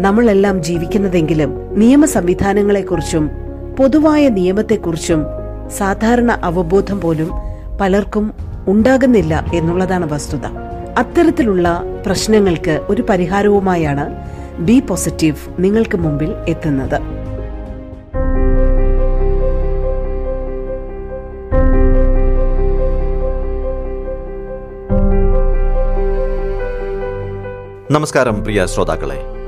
നമ്മളെല്ലാം ജീവിക്കുന്നതെങ്കിലും നിയമ സംവിധാനങ്ങളെക്കുറിച്ചും പൊതുവായ നിയമത്തെക്കുറിച്ചും സാധാരണ അവബോധം പോലും പലർക്കും ഉണ്ടാകുന്നില്ല എന്നുള്ളതാണ് വസ്തുത. അത്തരത്തിലുള്ള പ്രശ്നങ്ങൾക്ക് ഒരു പരിഹാരവുമായാണ് ബി പോസിറ്റീവ് നിങ്ങൾക്ക് മുമ്പിൽ എത്തുന്നത്. നമസ്കാരം പ്രിയ ശ്രോതാക്കളെ.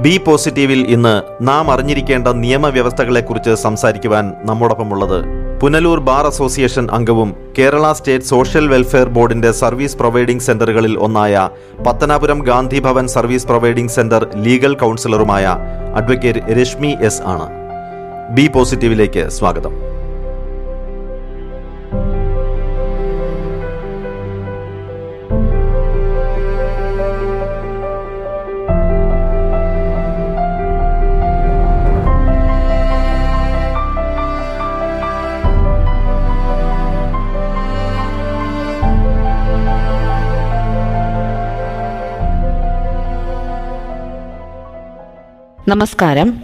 ബി പോസിറ്റീവിൽ ഇന്ന് നാം അറിഞ്ഞിരിക്കേണ്ട നിയമവ്യവസ്ഥകളെക്കുറിച്ച് സംസാരിക്കുവാൻ നമ്മോടൊപ്പമുള്ളത് പുനലൂർ ബാർ അസോസിയേഷൻ അംഗവും കേരള സ്റ്റേറ്റ് സോഷ്യൽ വെൽഫെയർ ബോർഡിന്റെ സർവീസ് പ്രൊവൈഡിംഗ് സെന്ററുകളിൽ ഒന്നായ Pathanapuram Gandhi Bhavan service providing centre legal കൗൺസിലറുമായ advocate Rashmi S ആണ്. ബി പോസിറ്റീവിലേക്ക് സ്വാഗതം. നമസ്കാരം.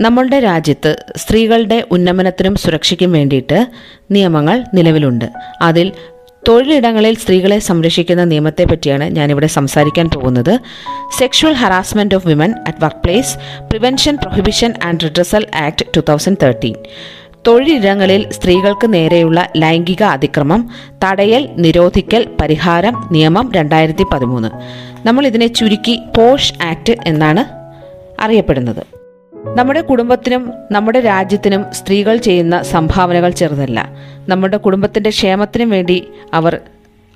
നമ്മളുടെ രാജ്യത്ത് സ്ത്രീകളുടെ ഉന്നമനത്തിനും സുരക്ഷയ്ക്കും വേണ്ടിയിട്ട് നിയമങ്ങൾ നിലവിലുണ്ട്. അതിൽ തൊഴിലിടങ്ങളിൽ സ്ത്രീകളെ സംരക്ഷിക്കുന്ന നിയമത്തെ പറ്റിയാണ് ഞാനിവിടെ സംസാരിക്കാൻ പോകുന്നത്. Sexual harassment of women at workplace prevention prohibition and redressal act two thousand thirteen തൊഴിലിടങ്ങളിൽ സ്ത്രീകൾക്ക് നേരെയുള്ള ലൈംഗിക അതിക്രമം തടയൽ നിരോധിക്കൽ പരിഹാരം നിയമം രണ്ടായിരത്തി പതിമൂന്ന്. നമ്മൾ ഇതിനെ ചുരുക്കി പോഷ് ആക്ട് എന്നാണ് അറിയപ്പെടുന്നത്. നമ്മുടെ കുടുംബത്തിനും നമ്മുടെ രാജ്യത്തിനും സ്ത്രീകൾ ചെയ്യുന്ന സംഭാവനകൾ ചെറുതല്ല. നമ്മുടെ കുടുംബത്തിന്റെ ക്ഷേമത്തിനും വേണ്ടി അവർ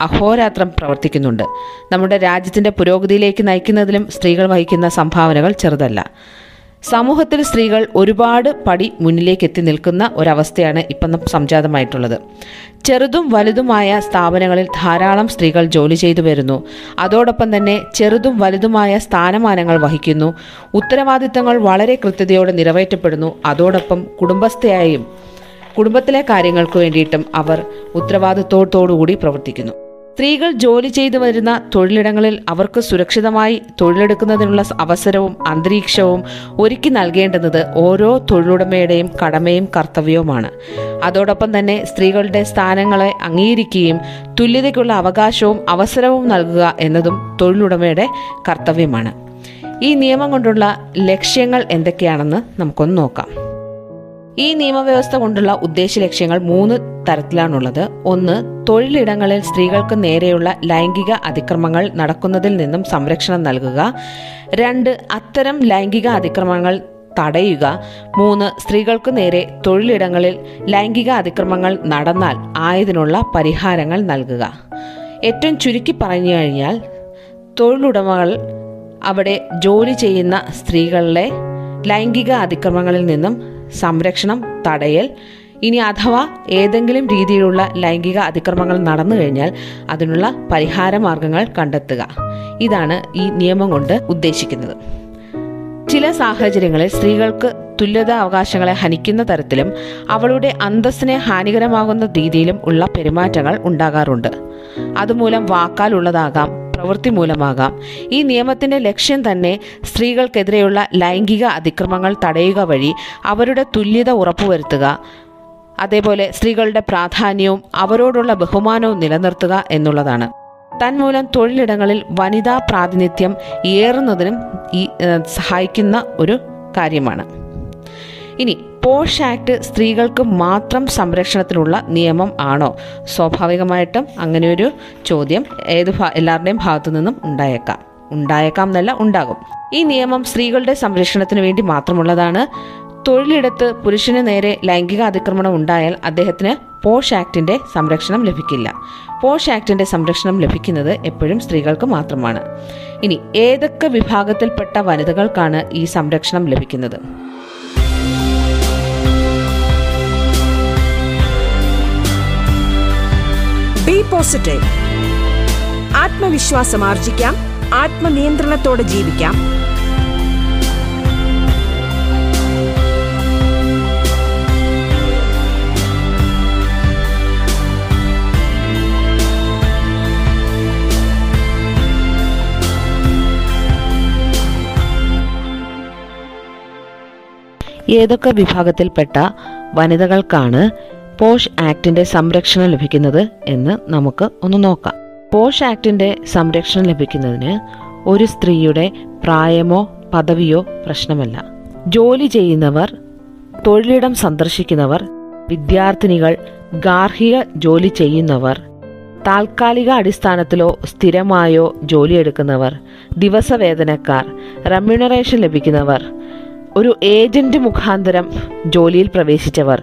അഹോരാത്രം പ്രവർത്തിക്കുന്നുണ്ട്. നമ്മുടെ രാജ്യത്തിന്റെ പുരോഗതിയിലേക്ക് നയിക്കുന്നതിലും സ്ത്രീകൾ വഹിക്കുന്ന സംഭാവനകൾ ചെറുതല്ല. സമൂഹത്തിൽ സ്ത്രീകൾ ഒരുപാട് പടി മുന്നിലേക്ക് എത്തി നിൽക്കുന്ന ഒരവസ്ഥയാണ് ഇപ്പം സംജാതമായിട്ടുള്ളത്. ചെറുതും വലുതുമായ സ്ഥാപനങ്ങളിൽ ധാരാളം സ്ത്രീകൾ ജോലി ചെയ്തു വരുന്നു. അതോടൊപ്പം തന്നെ ചെറുതും വലുതുമായ സ്ഥാനമാനങ്ങൾ വഹിക്കുന്നു. ഉത്തരവാദിത്തങ്ങൾ വളരെ കൃത്യതയോടെ നിറവേറ്റപ്പെടുന്നു. അതോടൊപ്പം കുടുംബസ്ഥയായും കുടുംബത്തിലെ കാര്യങ്ങൾക്ക് വേണ്ടിയിട്ടും അവർ ഉത്തരവാദിത്തോടോടുകൂടി പ്രവർത്തിക്കുന്നു. സ്ത്രീകൾ ജോലി ചെയ്തു വരുന്ന തൊഴിലിടങ്ങളിൽ അവർക്ക് സുരക്ഷിതമായി തൊഴിലെടുക്കുന്നതിനുള്ള അവസരവും അന്തരീക്ഷവും ഒരുക്കി നൽകേണ്ടുന്നത് ഓരോ തൊഴിലുടമയുടെയും കടമയും കർത്തവ്യവുമാണ്. അതോടൊപ്പം തന്നെ സ്ത്രീകളുടെ സ്ഥാനങ്ങളെ അംഗീകരിക്കുകയും തുല്യതയ്ക്കുള്ള അവകാശവും അവസരവും നൽകുക എന്നതും തൊഴിലുടമയുടെ കർത്തവ്യമാണ്. ഈ നിയമം കൊണ്ടുള്ള ലക്ഷ്യങ്ങൾ എന്തൊക്കെയാണെന്ന് നമുക്കൊന്ന് നോക്കാം. ഈ നിയമവ്യവസ്ഥ കൊണ്ടുള്ള ഉദ്ദേശ ലക്ഷ്യങ്ങൾ മൂന്ന് തരത്തിലാണുള്ളത്. ഒന്ന് തൊഴിലിടങ്ങളിൽ സ്ത്രീകൾക്ക് നേരെയുള്ള ലൈംഗിക അതിക്രമങ്ങൾ നടക്കുന്നതിൽ നിന്നും സംരക്ഷണം നൽകുക. രണ്ട് അത്തരം ലൈംഗിക അതിക്രമങ്ങൾ തടയുക. മൂന്ന് സ്ത്രീകൾക്ക് നേരെ തൊഴിലിടങ്ങളിൽ ലൈംഗിക അതിക്രമങ്ങൾ നടന്നാൽ ആയതിനുള്ള പരിഹാരങ്ങൾ നൽകുക. ഏറ്റവും ചുരുക്കി പറഞ്ഞു കഴിഞ്ഞാൽ തൊഴിലുടമകൾ അവിടെ ജോലി ചെയ്യുന്ന സ്ത്രീകളിലെ ലൈംഗിക അതിക്രമങ്ങളിൽ നിന്നും സംരക്ഷണം തടയൽ. ഇനി അഥവാ ഏതെങ്കിലും രീതിയിലുള്ള ലൈംഗിക അതിക്രമങ്ങൾ നടന്നു കഴിഞ്ഞാൽ അതിനുള്ള പരിഹാര മാർഗങ്ങൾ കണ്ടെത്തുക. ഇതാണ് ഈ നിയമം കൊണ്ട് ഉദ്ദേശിക്കുന്നത്. ചില സാഹചര്യങ്ങളിൽ സ്ത്രീകൾക്ക് തുല്യതാ അവകാശങ്ങളെ ഹനിക്കുന്ന തരത്തിലും അവളുടെ അന്തസ്സിനെ ഹാനികരമാകുന്ന രീതിയിലും ഉള്ള പെരുമാറ്റങ്ങൾ ഉണ്ടാകാറുണ്ട്. അതുമൂലം വാക്കാലുള്ളതാകാം പ്രവൃത്തി മൂലമാകാം. ഈ നിയമത്തിന്റെ ലക്ഷ്യം തന്നെ സ്ത്രീകൾക്കെതിരെയുള്ള ലൈംഗിക അതിക്രമങ്ങൾ തടയുക വഴി അവരുടെ തുല്യത ഉറപ്പുവരുത്തുക. അതേപോലെ സ്ത്രീകളുടെ പ്രാധാന്യവും അവരോടുള്ള ബഹുമാനവും നിലനിർത്തുക എന്നുള്ളതാണ്. തന്മൂലം തൊഴിലിടങ്ങളിൽ വനിതാ പ്രാതിനിധ്യം ഏറുന്നതിനും ഈ സഹായിക്കുന്ന ഒരു കാര്യമാണ്. ഇനി പോഷ് ആക്ട് സ്ത്രീകൾക്ക് മാത്രം സംരക്ഷണത്തിനുള്ള നിയമം ആണോ? സ്വാഭാവികമായിട്ടും അങ്ങനെ ഒരു ചോദ്യം ഏത് എല്ലാവരുടെയും ഭാഗത്തു നിന്നും ഉണ്ടായേക്കാം. ഉണ്ടായേക്കാം എന്നല്ല ഉണ്ടാകും. ഈ നിയമം സ്ത്രീകളുടെ സംരക്ഷണത്തിന് വേണ്ടി മാത്രമുള്ളതാണ്. തൊഴിലിടത്ത് പുരുഷന് നേരെ ലൈംഗിക അതിക്രമണം ഉണ്ടായാൽ അദ്ദേഹത്തിന് പോഷ് ആക്ടിന്റെ സംരക്ഷണം ലഭിക്കില്ല. പോഷ് ആക്ടിന്റെ സംരക്ഷണം ലഭിക്കുന്നത് എപ്പോഴും സ്ത്രീകൾക്ക് മാത്രമാണ്. ഇനി ഏതൊക്കെ വിഭാഗത്തിൽപ്പെട്ട വനിതകൾക്കാണ് ഈ സംരക്ഷണം ലഭിക്കുന്നത്? പോസിറ്റീവ് ആത്മവിശ്വാസം ആർജിക്കാം. ആത്മനിയന്ത്രണത്തോടെ ജീവിക്കാം. ഏതൊക്കെ വിഭാഗത്തിൽപ്പെട്ട വനിതകൾക്കാണ് പോഷ് ആക്ടിന്റെ സംരക്ഷണം ലഭിക്കുന്നത് എന്ന് നമുക്ക് ഒന്ന് നോക്കാം. പോഷ് ആക്ടിന്റെ സംരക്ഷണം ലഭിക്കുന്നതിന് ഒരു സ്ത്രീയുടെ പ്രായമോ പദവിയോ പ്രശ്നമല്ല. ജോലി ചെയ്യുന്നവർ തൊഴിലിടം സന്ദർശിക്കുന്നവർ വിദ്യാർത്ഥിനികൾ ഗാർഹിക ജോലി ചെയ്യുന്നവർ താൽക്കാലിക അടിസ്ഥാനത്തിലോ സ്ഥിരമായോ ജോലിയെടുക്കുന്നവർ ദിവസവേതനക്കാർ റെമ്യൂണറേഷൻ ലഭിക്കുന്നവർ ഒരു ഏജന്റ് മുഖാന്തരം ജോലിയിൽ പ്രവേശിച്ചവർ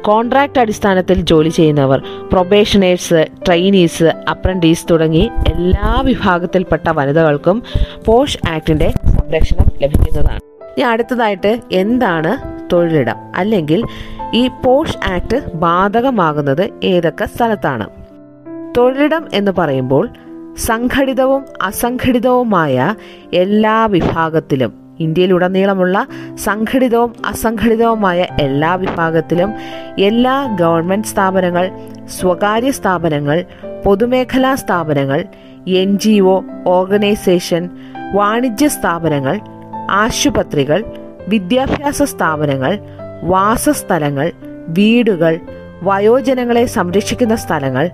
കോൺട്രാക്ട് അടിസ്ഥാനത്തിൽ ജോലി ചെയ്യുന്നവർ പ്രൊബേഷനേഴ്സ് ട്രെയിനീസ് അപ്രന്റീസ് തുടങ്ങി എല്ലാ വിഭാഗത്തിൽപ്പെട്ട വനിതകൾക്കും പോഷ് ആക്ടിന്റെ സംരക്ഷണം ലഭിക്കുന്നതാണ്. ഇനി അടുത്തതായിട്ട് എന്താണ് തൊഴിലിടം? അല്ലെങ്കിൽ ഈ പോഷ് ആക്ട് ബാധകമാകുന്നത് ഏതൊക്കെ സ്ഥലത്താണ്? തൊഴിലിടം എന്ന് പറയുമ്പോൾ സംഘടിതവും അസംഘടിതവുമായ എല്ലാ വിഭാഗത്തിലും ഇന്ത്യയിലുടനീളമുള്ള സംഘടിതവും അസംഘടിതവുമായ എല്ലാ വിഭാഗത്തിലും എല്ലാ ഗവൺമെന്റ് സ്ഥാപനങ്ങൾ സ്വകാര്യ സ്ഥാപനങ്ങൾ പൊതുമേഖലാ സ്ഥാപനങ്ങൾ എൻ ജി ഒ ഓർഗനൈസേഷൻ വാണിജ്യ സ്ഥാപനങ്ങൾ ആശുപത്രികൾ വിദ്യാഭ്യാസ സ്ഥാപനങ്ങൾ വാസസ്ഥലങ്ങൾ വീടുകൾ വയോജനങ്ങളെ സംരക്ഷിക്കുന്ന സ്ഥലങ്ങൾ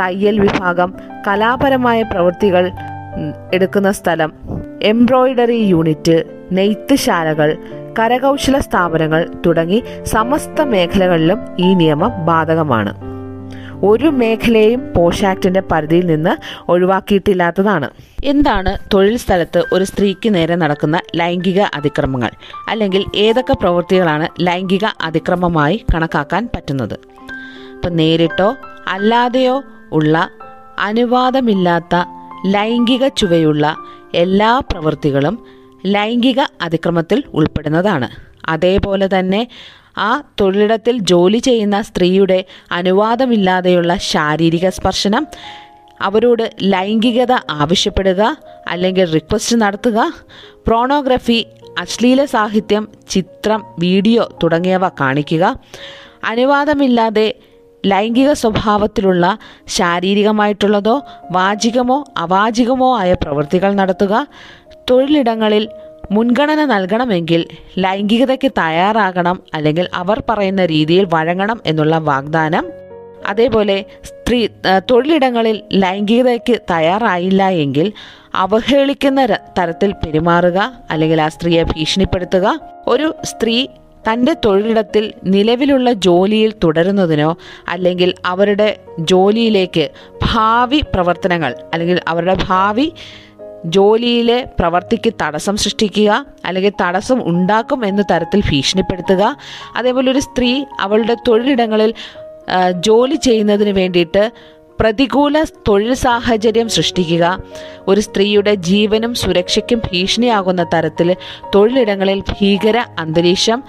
തയ്യൽ വിഭാഗം കലാപരമായ പ്രവൃത്തികൾ എടുക്കുന്ന സ്ഥലം. എംബ്രോയിഡറി യൂണിറ്റ് നെയ്ത്തുശാലകൾ കരകൗശല സ്ഥാപനങ്ങൾ തുടങ്ങി സമസ്ത മേഖലകളിലും ഈ നിയമം ബാധകമാണ്. ഒരു മേഖലയും പോഷാക്ടിന്റെ പരിധിയിൽ നിന്ന് ഒഴിവാക്കിയിട്ടില്ലാത്തതാണ്. എന്താണ് തൊഴിൽ സ്ഥലത്ത് ഒരു സ്ത്രീക്ക് നേരെ നടക്കുന്ന ലൈംഗിക അതിക്രമങ്ങൾ? അല്ലെങ്കിൽ ഏതൊക്കെ പ്രവൃത്തികളാണ് ലൈംഗിക അതിക്രമമായി കണക്കാക്കാൻ പറ്റുന്നത്? ഇപ്പം നേരിട്ടോ അല്ലാതെയോ ഉള്ള അനുവാദമില്ലാത്ത ലൈംഗിക ചുവയുള്ള എല്ലാ പ്രവൃത്തികളും ലൈംഗിക അതിക്രമത്തിൽ ഉൾപ്പെടുന്നതാണ്. അതേപോലെ തന്നെ ആ തൊഴിലിടത്തിൽ ജോലി ചെയ്യുന്ന സ്ത്രീയുടെ അനുവാദമില്ലാതെയുള്ള ശാരീരിക സ്പർശനം അവരോട് ലൈംഗികത ആവശ്യപ്പെടുക അല്ലെങ്കിൽ റിക്വസ്റ്റ് നടത്തുക പ്രോണോഗ്രഫി അശ്ലീല സാഹിത്യം ചിത്രം വീഡിയോ തുടങ്ങിയവ കാണിക്കുക അനുവാദമില്ലാതെ ലൈംഗിക സ്വഭാവത്തിലുള്ള ശാരീരികമായിട്ടുള്ളതോ വാചികമോ അവാചികമോ ആയ പ്രവൃത്തികൾ നടത്തുക. തൊഴിലിടങ്ങളിൽ മുൻഗണന നൽകണമെങ്കിൽ ലൈംഗികതയ്ക്ക് തയ്യാറാകണം അല്ലെങ്കിൽ അവർ പറയുന്ന രീതിയിൽ വഴങ്ങണം എന്നുള്ള വാഗ്ദാനം. അതേപോലെ സ്ത്രീ തൊഴിലിടങ്ങളിൽ ലൈംഗികതയ്ക്ക് തയ്യാറായില്ല എങ്കിൽ അവഹേളിക്കുന്ന തരത്തിൽ പെരുമാറുക അല്ലെങ്കിൽ ആ സ്ത്രീയെ ഭീഷണിപ്പെടുത്തുക. ഒരു സ്ത്രീ തന്റെ തൊഴിലിടത്തിൽ നിലവിലുള്ള ജോലിയിൽ തുടരുന്നതിനോ അല്ലെങ്കിൽ അവരുടെ ജോലിയിലേക്ക് ഭാവി പ്രവർത്തനങ്ങൾ അല്ലെങ്കിൽ അവരുടെ ഭാവി ജോലിയിലെ പ്രവർത്തിക്ക് തടസ്സം സൃഷ്ടിക്കുക അല്ലെങ്കിൽ തടസ്സം ഉണ്ടാക്കും എന്ന തരത്തിൽ ഭീഷണിപ്പെടുത്തുക. അതേപോലെ ഒരു സ്ത്രീ അവളുടെ തൊഴിലിടങ്ങളിൽ ജോലി ചെയ്യുന്നതിന് വേണ്ടിയിട്ട് പ്രതികൂല തൊഴിൽ സാഹചര്യം സൃഷ്ടിക്കുക. ഒരു സ്ത്രീയുടെ ജീവനും സുരക്ഷയ്ക്കും ഭീഷണിയാകുന്ന തരത്തിൽ തൊഴിലിടങ്ങളിൽ ഭീകര അന്തരീക്ഷം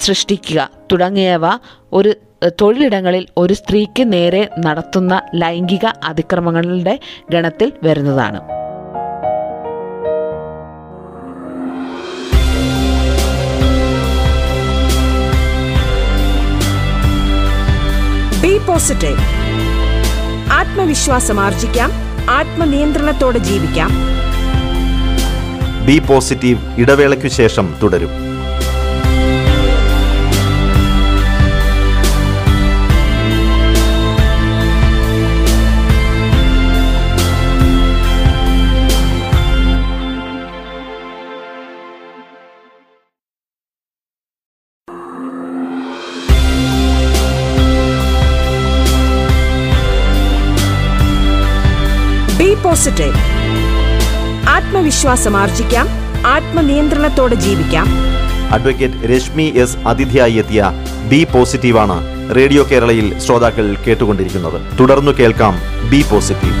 സൃഷ്ടിക്കുക. തുടങ്ങിയവ ഒരു തൊഴിലിടങ്ങളിൽ ഒരു സ്ത്രീക്ക് നേരെ നടത്തുന്ന ലൈംഗിക അതിക്രമങ്ങളുടെ ഗണത്തിൽ വരുന്നതാണ്. ബി പോസിറ്റീവ് ആത്മവിശ്വാസം ആർജിക്കാം. ആത്മനിയന്ത്രണത്തോടെ ജീവിക്കാം. ബി പോസിറ്റീവ് ഇടവേളയ്ക്കു ശേഷം തുടരും. പോസിറ്റീവ് ആത്മവിശ്വാസം ആർജിക്കാം. ആത്മനിയന്ത്രണത്തോടെ ജീവിക്കാം. അഡ്വക്കേറ്റ് രശ്മി എസ് അതിഥിയായി എത്തിയ ബി പോസിറ്റീവാണ് റേഡിയോ കേരളയിൽ ശ്രോതാക്കൾ കേട്ടുകൊണ്ടിരിക്കുന്നത്. തുടർന്നു കേൾക്കാം ബി പോസിറ്റീവ്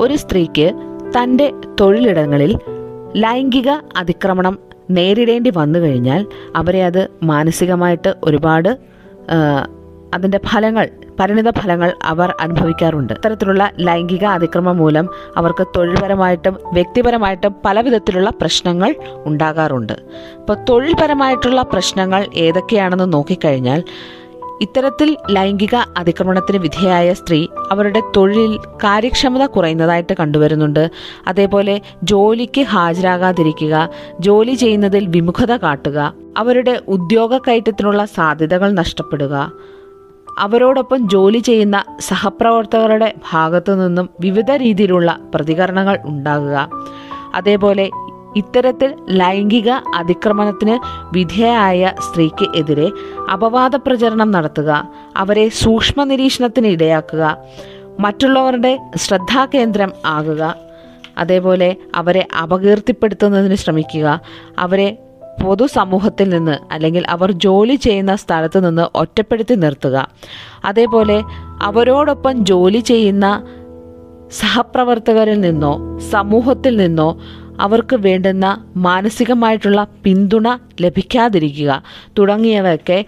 ഒരു സ്ത്രീക്ക് തന്റെ തൊഴിലിടങ്ങളിൽ ലൈംഗിക അതിക്രമണം നേരിടേണ്ടി വന്നു കഴിഞ്ഞാൽ അവരെ അത് മാനസികമായിട്ട് ഒരുപാട് അതിന്റെ ഫലങ്ങൾ പരിണിത ഫലങ്ങൾ അവർ അനുഭവിക്കാറുണ്ട്. ഇത്തരത്തിലുള്ള ലൈംഗിക അതിക്രമം മൂലം അവർക്ക് തൊഴിൽപരമായിട്ടും വ്യക്തിപരമായിട്ടും പല വിധത്തിലുള്ള പ്രശ്നങ്ങൾ ഉണ്ടാകാറുണ്ട്. അപ്പോൾ തൊഴിൽപരമായിട്ടുള്ള പ്രശ്നങ്ങൾ ഏതൊക്കെയാണെന്ന് നോക്കിക്കഴിഞ്ഞാൽ ഇത്തരത്തിൽ ലൈംഗിക അതിക്രമണത്തിന് വിധേയായ സ്ത്രീ അവരുടെ തൊഴിലിൽ കാര്യക്ഷമത കുറയുന്നതായിട്ട് കണ്ടുവരുന്നുണ്ട്. അതേപോലെ ജോലിക്ക് ഹാജരാകാതിരിക്കുക ജോലി ചെയ്യുന്നതിൽ വിമുഖത കാട്ടുക അവരുടെ ഉദ്യോഗ കയറ്റത്തിനുള്ള സാധ്യതകൾ നഷ്ടപ്പെടുക. അവരോടൊപ്പം ജോലി ചെയ്യുന്ന സഹപ്രവർത്തകരുടെ ഭാഗത്തു നിന്നും വിവിധ രീതിയിലുള്ള പ്രതികരണങ്ങൾ ഉണ്ടാകുക. അതേപോലെ ഇത്തരത്തിൽ ലൈംഗിക അതിക്രമണത്തിന് വിധേയായ സ്ത്രീക്ക് എതിരെ അപവാദ പ്രചരണം നടത്തുക അവരെ സൂക്ഷ്മ നിരീക്ഷണത്തിന് ഇടയാക്കുക മറ്റുള്ളവരുടെ ശ്രദ്ധാകേന്ദ്രം ആകുക അതേപോലെ അവരെ അപകീർത്തിപ്പെടുത്തുന്നതിന് ശ്രമിക്കുക അവരെ പൊതുസമൂഹത്തിൽ നിന്ന് അല്ലെങ്കിൽ അവർ ജോലി ചെയ്യുന്ന സ്ഥലത്ത് നിന്ന് ഒറ്റപ്പെടുത്തി നിർത്തുക അതേപോലെ അവരോടൊപ്പം ജോലി ചെയ്യുന്ന സഹപ്രവർത്തകരിൽ നിന്നോ സമൂഹത്തിൽ നിന്നോ അവർക്ക് വേണ്ടുന്ന മാനസികമായിട്ടുള്ള പിന്തുണ ലഭിക്കാതിരിക്കുക. തുടങ്ങിയവയൊക്കെ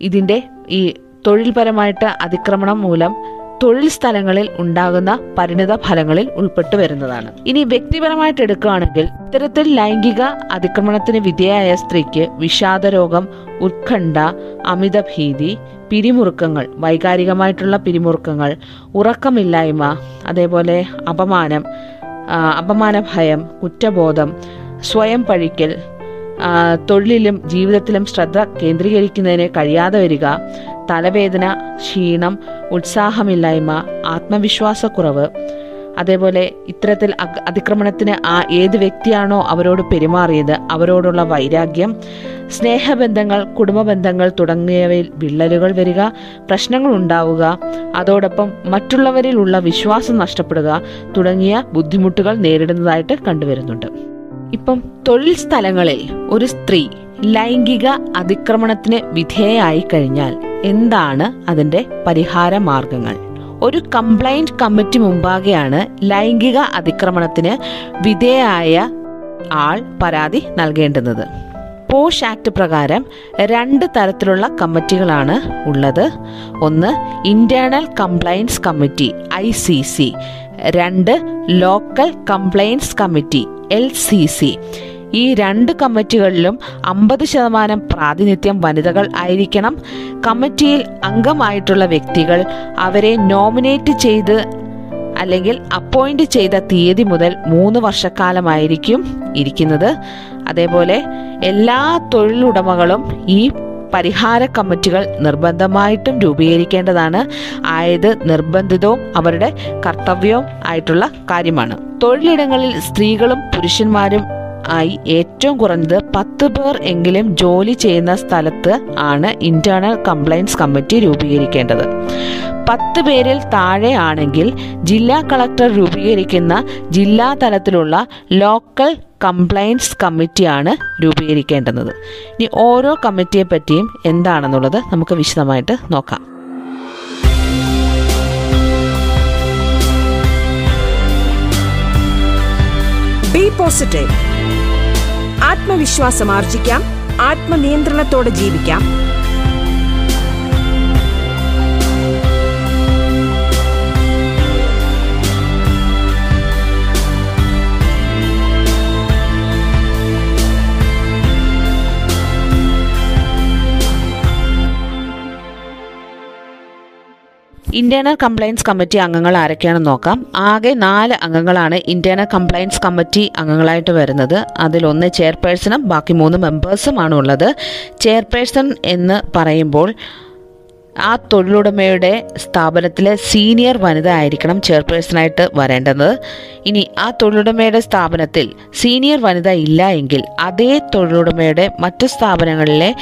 ഇതിന്റെ ഈ തൊഴിൽപരമായിട്ട് അതിക്രമണം മൂലം തൊഴിൽ സ്ഥലങ്ങളിൽ ഉണ്ടാകുന്ന പരിണിത ഫലങ്ങളിൽ ഉൾപ്പെട്ടു വരുന്നതാണ്. ഇനി വ്യക്തിപരമായിട്ട് എടുക്കുകയാണെങ്കിൽ ഇത്തരത്തിൽ ലൈംഗിക അതിക്രമണത്തിന് വിധേയായ സ്ത്രീക്ക് വിഷാദരോഗം ഉത്കണ്ഠ അമിതഭീതി പിരിമുറുക്കങ്ങൾ വൈകാരികമായിട്ടുള്ള പിരിമുറുക്കങ്ങൾ ഉറക്കമില്ലായ്മ അതേപോലെ അപമാനം ആ, അപമാന ഭയം കുറ്റബോധം സ്വയം പഴിക്കൽ തൊഴിലിലും ജീവിതത്തിലും ശ്രദ്ധ കേന്ദ്രീകരിക്കുന്നതിന് കഴിയാതെ വരിക തലവേദന ക്ഷീണം ഉത്സാഹമില്ലായ്മ ആത്മവിശ്വാസക്കുറവ് അതേപോലെ ഇത്തരത്തിൽ അതിക്രമണത്തിന് ആ ഏത് വ്യക്തിയാണോ അവരോട് പെരുമാറിയത് അവരോടുള്ള വൈരാഗ്യം സ്നേഹബന്ധങ്ങൾ കുടുംബ ബന്ധങ്ങൾ തുടങ്ങിയവയിൽ വിള്ളലുകൾ വരിക പ്രശ്നങ്ങൾ ഉണ്ടാവുക അതോടൊപ്പം മറ്റുള്ളവരിലുള്ള വിശ്വാസം നഷ്ടപ്പെടുക തുടങ്ങിയ ബുദ്ധിമുട്ടുകൾ നേരിടുന്നതായിട്ട് കണ്ടുവരുന്നുണ്ട്. ഇപ്പം തൊഴിൽ സ്ഥലങ്ങളിൽ ഒരു സ്ത്രീ ലൈംഗിക അതിക്രമണത്തിന് വിധേയായി കഴിഞ്ഞാൽ എന്താണ് അതിന്റെ പരിഹാര മാർഗങ്ങൾ ഒരു കംപ്ലൈന്റ് കമ്മിറ്റി മുമ്പാകെയാണ് ലൈംഗിക അതിക്രമണത്തിന് വിധേയായ ആൾ പരാതി നൽകേണ്ടുന്നത്. പോഷ് ആക്ട് പ്രകാരം രണ്ട് തരത്തിലുള്ള കമ്മിറ്റികളാണ് ഉള്ളത്. ഒന്ന് internal complaints committee I C C. രണ്ട് local complaints committee L C C. ഈ രണ്ട് കമ്മിറ്റികളിലും അമ്പത് ശതമാനം പ്രാതിനിധ്യം വനിതകൾ ആയിരിക്കണം. കമ്മിറ്റിയിൽ അംഗമായിട്ടുള്ള വ്യക്തികൾ അവരെ നോമിനേറ്റ് ചെയ്ത് അല്ലെങ്കിൽ അപ്പോയിന്റ് ചെയ്ത തീയതി മുതൽ മൂന്ന് വർഷക്കാലമായിരിക്കും ഇരിക്കുന്നത്. അതേപോലെ എല്ലാ തൊഴിലുടമകളും ഈ പരിഹാര കമ്മിറ്റികൾ നിർബന്ധമായിട്ടും രൂപീകരിക്കേണ്ടതാണ്. ആയത് നിർബന്ധിതവും അവരുടെ കർത്തവ്യവും ആയിട്ടുള്ള കാര്യമാണ്. തൊഴിലിടങ്ങളിൽ സ്ത്രീകളും പുരുഷന്മാരും ആയി ഏറ്റവും കുറഞ്ഞത് പത്ത് പേർ എങ്കിലും ജോലി ചെയ്യുന്ന സ്ഥലത്ത് ആണ് ഇന്റേണൽ കംപ്ലൈൻസ് കമ്മിറ്റി രൂപീകരിക്കേണ്ടത്. പത്ത് പേരിൽ താഴെ ആണെങ്കിൽ ജില്ലാ കളക്ടർ രൂപീകരിക്കുന്ന ജില്ലാ തലത്തിലുള്ള ലോക്കൽ കംപ്ലൈൻസ് കമ്മിറ്റിയാണ് രൂപീകരിക്കേണ്ടുന്നത്. ഇനി ഓരോ കമ്മിറ്റിയെ പറ്റിയും എന്താണെന്നുള്ളത് നമുക്ക് വിശദമായിട്ട് നോക്കാം. പോസിറ്റീവ് ആത്മവിശ്വാസം ആർജിക്കാം. ആത്മനിയന്ത്രണത്തോടെ ജീവിക്കാം. ഇന്റേണൽ കംപ്ലൈൻസ് കമ്മിറ്റി അംഗങ്ങൾ ആരൊക്കെയാണെന്ന് നോക്കാം. ആകെ നാല് അംഗങ്ങളാണ് ഇന്റേണൽ കംപ്ലൈൻസ് കമ്മിറ്റി അംഗങ്ങളായിട്ട് വരുന്നത്. അതിൽ അതിലൊന്ന് ചെയർപേഴ്സണും ബാക്കി മൂന്ന് മെമ്പേഴ്സും ആണ് ഉള്ളത്. ചെയർപേഴ്സൺ എന്ന് പറയുമ്പോൾ ആ തൊഴിലുടമയുടെ സ്ഥാപനത്തിലെ സീനിയർ വനിത ആയിരിക്കണം ചെയർപേഴ്സണായിട്ട് വരേണ്ടത്. ഇനി ആ തൊഴിലുടമയുടെ സ്ഥാപനത്തിൽ സീനിയർ വനിത ഇല്ല എങ്കിൽ അതേ തൊഴിലുടമയുടെ മറ്റു സ്ഥാപനങ്ങളിലെ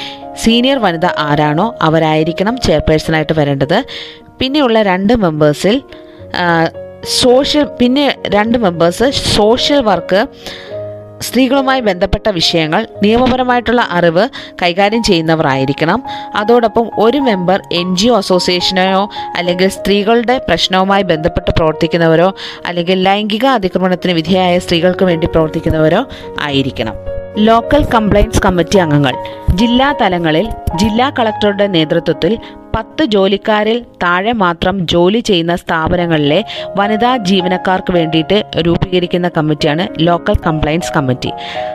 സീനിയർ വനിത ആരാണോ അവരായിരിക്കണം ചെയർപേഴ്സണായിട്ട് വരേണ്ടത്. പിന്നെയുള്ള രണ്ട് മെമ്പേഴ്സിൽ സോഷ്യൽ പിന്നെ രണ്ട് മെമ്പേഴ്സ് സോഷ്യൽ വർക്ക് സ്ത്രീകളുമായി ബന്ധപ്പെട്ട വിഷയങ്ങൾ നിയമപരമായിട്ടുള്ള അറിവ് കൈകാര്യം ചെയ്യുന്നവരായിരിക്കണം. അതോടൊപ്പം ഒരു മെമ്പർ എൻ ജി ഒ അസോസിയേഷനെയോ അല്ലെങ്കിൽ സ്ത്രീകളുടെ പ്രശ്നവുമായി ബന്ധപ്പെട്ട് പ്രവർത്തിക്കുന്നവരോ അല്ലെങ്കിൽ ലൈംഗിക അതിക്രമണത്തിന് വിധേയമായ സ്ത്രീകൾക്ക് വേണ്ടി പ്രവർത്തിക്കുന്നവരോ ആയിരിക്കണം. ലോക്കൽ കംപ്ലൈൻസ് കമ്മിറ്റി അംഗങ്ങൾ. ജില്ലാ തലങ്ങളിൽ ജില്ലാ കളക്ടറുടെ നേതൃത്വത്തിൽ പത്ത് ജോലിക്കാരിൽ താഴെ മാത്രം ജോലി ചെയ്യുന്ന സ്ഥാപനങ്ങളിലെ വനിതാ ജീവനക്കാർക്ക് വേണ്ടിയിട്ട് രൂപീകരിക്കുന്ന കമ്മിറ്റിയാണ് ലോക്കൽ കംപ്ലൈൻസ് കമ്മിറ്റി.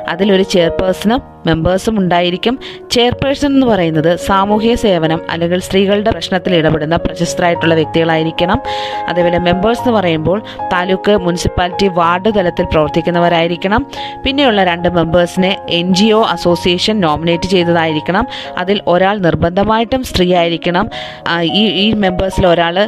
അതിലൊരു ചെയർപേഴ്സണും മെമ്പേഴ്സും ഉണ്ടായിരിക്കും. ചെയർപേഴ്സൺ എന്ന് പറയുന്നത് സാമൂഹ്യ സേവനം അല്ലെങ്കിൽ സ്ത്രീകളുടെ പ്രശ്നത്തിൽ ഇടപെടുന്ന പ്രശസ്തരായിട്ടുള്ള വ്യക്തികളായിരിക്കണം. അതേപോലെ മെമ്പേഴ്സ് എന്ന് പറയുമ്പോൾ താലൂക്ക് മുനിസിപ്പാലിറ്റി വാർഡ് തലത്തിൽ പ്രവർത്തിക്കുന്നവരായിരിക്കണം. പിന്നെയുള്ള രണ്ട് മെമ്പേഴ്സിനെ N G O association nominate ചെയ്തതായിരിക്കണം. അതിൽ ഒരാൾ നിർബന്ധമായിട്ടും സ്ത്രീ ആയിരിക്കണം ഈ ഈ മെമ്പേഴ്സിൽ ഒരാൾ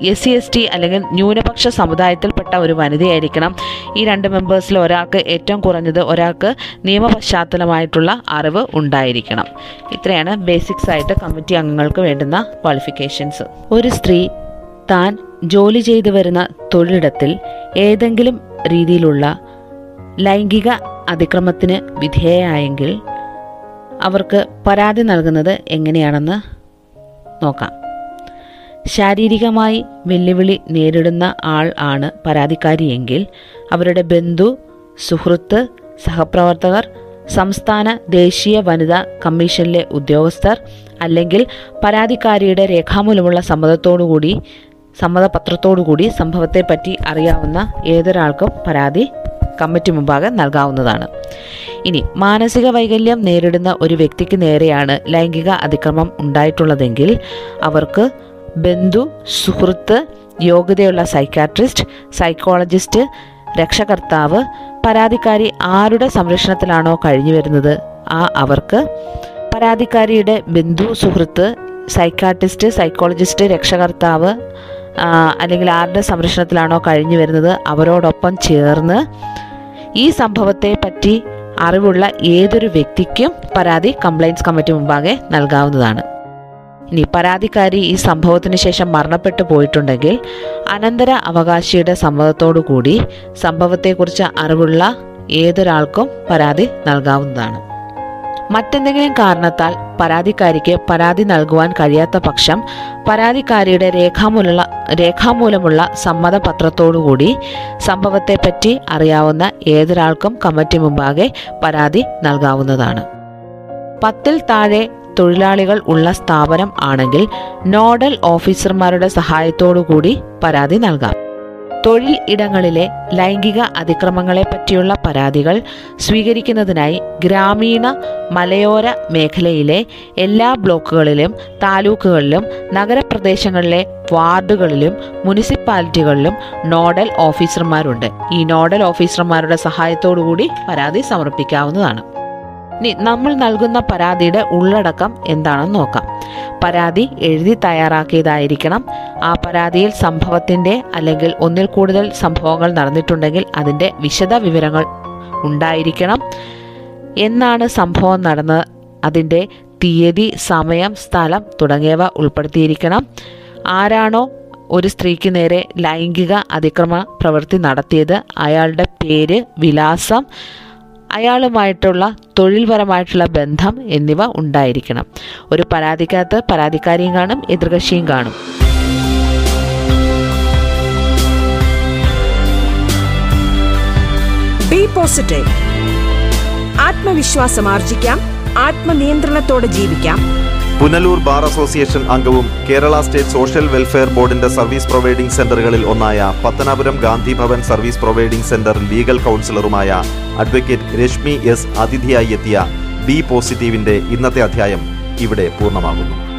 എസ് സി എസ് ടി അല്ലെങ്കിൽ ന്യൂനപക്ഷ സമുദായത്തിൽപ്പെട്ട ഒരു വനിതയായിരിക്കണം. ഈ രണ്ട് മെമ്പേഴ്സിൽ ഒരാൾക്ക് ഏറ്റവും കുറഞ്ഞത് ഒരാൾക്ക് നിയമപശ്ചാത്തലമായിട്ടുള്ള അറിവ് ഉണ്ടായിരിക്കണം. ഇത്രയാണ് ബേസിക്സ് ആയിട്ട് കമ്മിറ്റി അംഗങ്ങൾക്ക് വേണ്ടുന്ന ക്വാളിഫിക്കേഷൻസ് ഒരു സ്ത്രീ താൻ ജോലി ചെയ്തു വരുന്ന തൊഴിലിടത്തിൽ ഏതെങ്കിലും രീതിയിലുള്ള ലൈംഗിക അതിക്രമത്തിന് വിധേയമായെങ്കിൽ അവർക്ക് പരാതി നൽകുന്നത് എങ്ങനെയാണെന്ന് നോക്കാം. ശാരീരികമായി വെല്ലുവിളി നേരിടുന്ന ആൾ ആണ് പരാതിക്കാരിയെങ്കിൽ അവരുടെ ബന്ധു സുഹൃത്ത് സഹപ്രവർത്തകർ സംസ്ഥാന ദേശീയ വനിതാ കമ്മീഷനിലെ ഉദ്യോഗസ്ഥർ അല്ലെങ്കിൽ പരാതിക്കാരിയുടെ രേഖാമൂലമുള്ള സമ്മതത്തോടുകൂടി സമ്മതപത്രത്തോടുകൂടി സംഭവത്തെപ്പറ്റി അറിയാവുന്ന ഏതൊരാൾക്കും പരാതി കമ്മിറ്റി മുമ്പാകെ നൽകാവുന്നതാണ്. ഇനി മാനസിക വൈകല്യം നേരിടുന്ന ഒരു വ്യക്തിക്ക് നേരെയാണ് ലൈംഗിക അതിക്രമം ഉണ്ടായിട്ടുള്ളതെങ്കിൽ അവർക്ക് ബന്ധു സുഹൃത്ത് യോഗ്യതയുള്ള സൈക്കാട്രിസ്റ്റ് സൈക്കോളജിസ്റ്റ് രക്ഷകർത്താവ് പരാതിക്കാരി ആരുടെ സംരക്ഷണത്തിലാണോ കഴിഞ്ഞു വരുന്നത്? ആ അവർക്ക് പരാതിക്കാരിയുടെ ബന്ധു സുഹൃത്ത് സൈക്കാട്രിസ്റ്റ് സൈക്കോളജിസ്റ്റ് രക്ഷകർത്താവ് അല്ലെങ്കിൽ ആരുടെ സംരക്ഷണത്തിലാണോ കഴിഞ്ഞു വരുന്നത്? അവരോടൊപ്പം ചേർന്ന് ഈ സംഭവത്തെ പറ്റി അറിവുള്ള ഏതൊരു വ്യക്തിക്കും പരാതി കംപ്ലൈൻസ് കമ്മിറ്റി മുമ്പാകെ നൽകാവുന്നതാണ്. ഇനി പരാതിക്കാരി ഈ സംഭവത്തിന് ശേഷം മരണപ്പെട്ടു പോയിട്ടുണ്ടെങ്കിൽ അനന്തര അവകാശിയുടെ സമ്മതത്തോടു കൂടി സംഭവത്തെക്കുറിച്ച് അറിവുള്ള ഏതൊരാൾക്കും പരാതി നൽകാവുന്നതാണ്. മറ്റെന്തെങ്കിലും കാരണത്താൽ പരാതിക്കാരിക്ക് പരാതി നൽകുവാൻ കഴിയാത്ത പക്ഷം പരാതിക്കാരിയുടെ രേഖാമൂലമുള്ള രേഖാമൂലമുള്ള സമ്മതപത്രത്തോടുകൂടി സംഭവത്തെപ്പറ്റി അറിയാവുന്ന ഏതൊരാൾക്കും കമ്മിറ്റി മുമ്പാകെ പരാതി നൽകാവുന്നതാണ്. പത്തിൽ താഴെ തൊഴിലാളികൾ ഉള്ള സ്ഥാപനം ആണെങ്കിൽ നോഡൽ ഓഫീസർമാരുടെ സഹായത്തോടുകൂടി പരാതി നൽകാം. തൊഴിൽ ഇടങ്ങളിലെ ലൈംഗിക അതിക്രമങ്ങളെ പറ്റിയുള്ള പരാതികൾ സ്വീകരിക്കുന്നതിനായി ഗ്രാമീണ മലയോര മേഖലയിലെ എല്ലാ ബ്ലോക്കുകളിലും താലൂക്കുകളിലും നഗരപ്രദേശങ്ങളിലെ വാർഡുകളിലും മുനിസിപ്പാലിറ്റികളിലും നോഡൽ ഓഫീസർമാരുണ്ട്. ഈ നോഡൽ ഓഫീസർമാരുടെ സഹായത്തോടുകൂടി പരാതി സമർപ്പിക്കാവുന്നതാണ്. ഇനി നമ്മൾ നൽകുന്ന പരാതിയുടെ ഉള്ളടക്കം എന്താണെന്ന് നോക്കാം. പരാതി എഴുതി തയ്യാറാക്കിയതായിരിക്കണം. ആ പരാതിയിൽ സംഭവത്തിന്റെ അല്ലെങ്കിൽ ഒന്നിൽ കൂടുതൽ സംഭവങ്ങൾ നടന്നിട്ടുണ്ടെങ്കിൽ അതിന്റെ വിശദ വിവരങ്ങൾ ഉണ്ടായിരിക്കണം. എന്നാണ് സംഭവം നടന്നത് അതിന്റെ തീയതി സമയം സ്ഥലം തുടങ്ങിയവ ഉൾപ്പെടുത്തിയിരിക്കണം. ആരാണോ ഒരു സ്ത്രീക്ക് നേരെ ലൈംഗിക അതിക്രമ പ്രവൃത്തി നടത്തിയത്? അയാളുടെ പേര് വിലാസം അയാളുമായിട്ടുള്ള തൊഴിൽപരമായിട്ടുള്ള ബന്ധം എന്നിവ ഉണ്ടായിരിക്കണം. ഒരു പരാതിക്കകത്ത് പരാതിക്കാരിയും കാണും എതിർകക്ഷിയും കാണും. ബി പോസിറ്റീവ് ആത്മവിശ്വാസം ആർജിക്കാം ആത്മനിയന്ത്രണത്തോടെ ജീവിക്കാം. പുനലൂർ ബാർ അസോസിയേഷൻ അംഗവും കേരള സ്റ്റേറ്റ് സോഷ്യൽ വെൽഫെയർ ബോർഡിന്റെ സർവീസ് പ്രൊവൈഡിംഗ് സെന്ററുകളിൽ ഒന്നായ Pathanapuram Gandhi Bhavan service providing centre legal കൗൺസിലറുമായ advocate Rashmi S അതിഥിയായി എത്തിയ ബി പോസിറ്റീവിന്റെ ഇന്നത്തെ അധ്യായം ഇവിടെ പൂർണമാകുന്നു.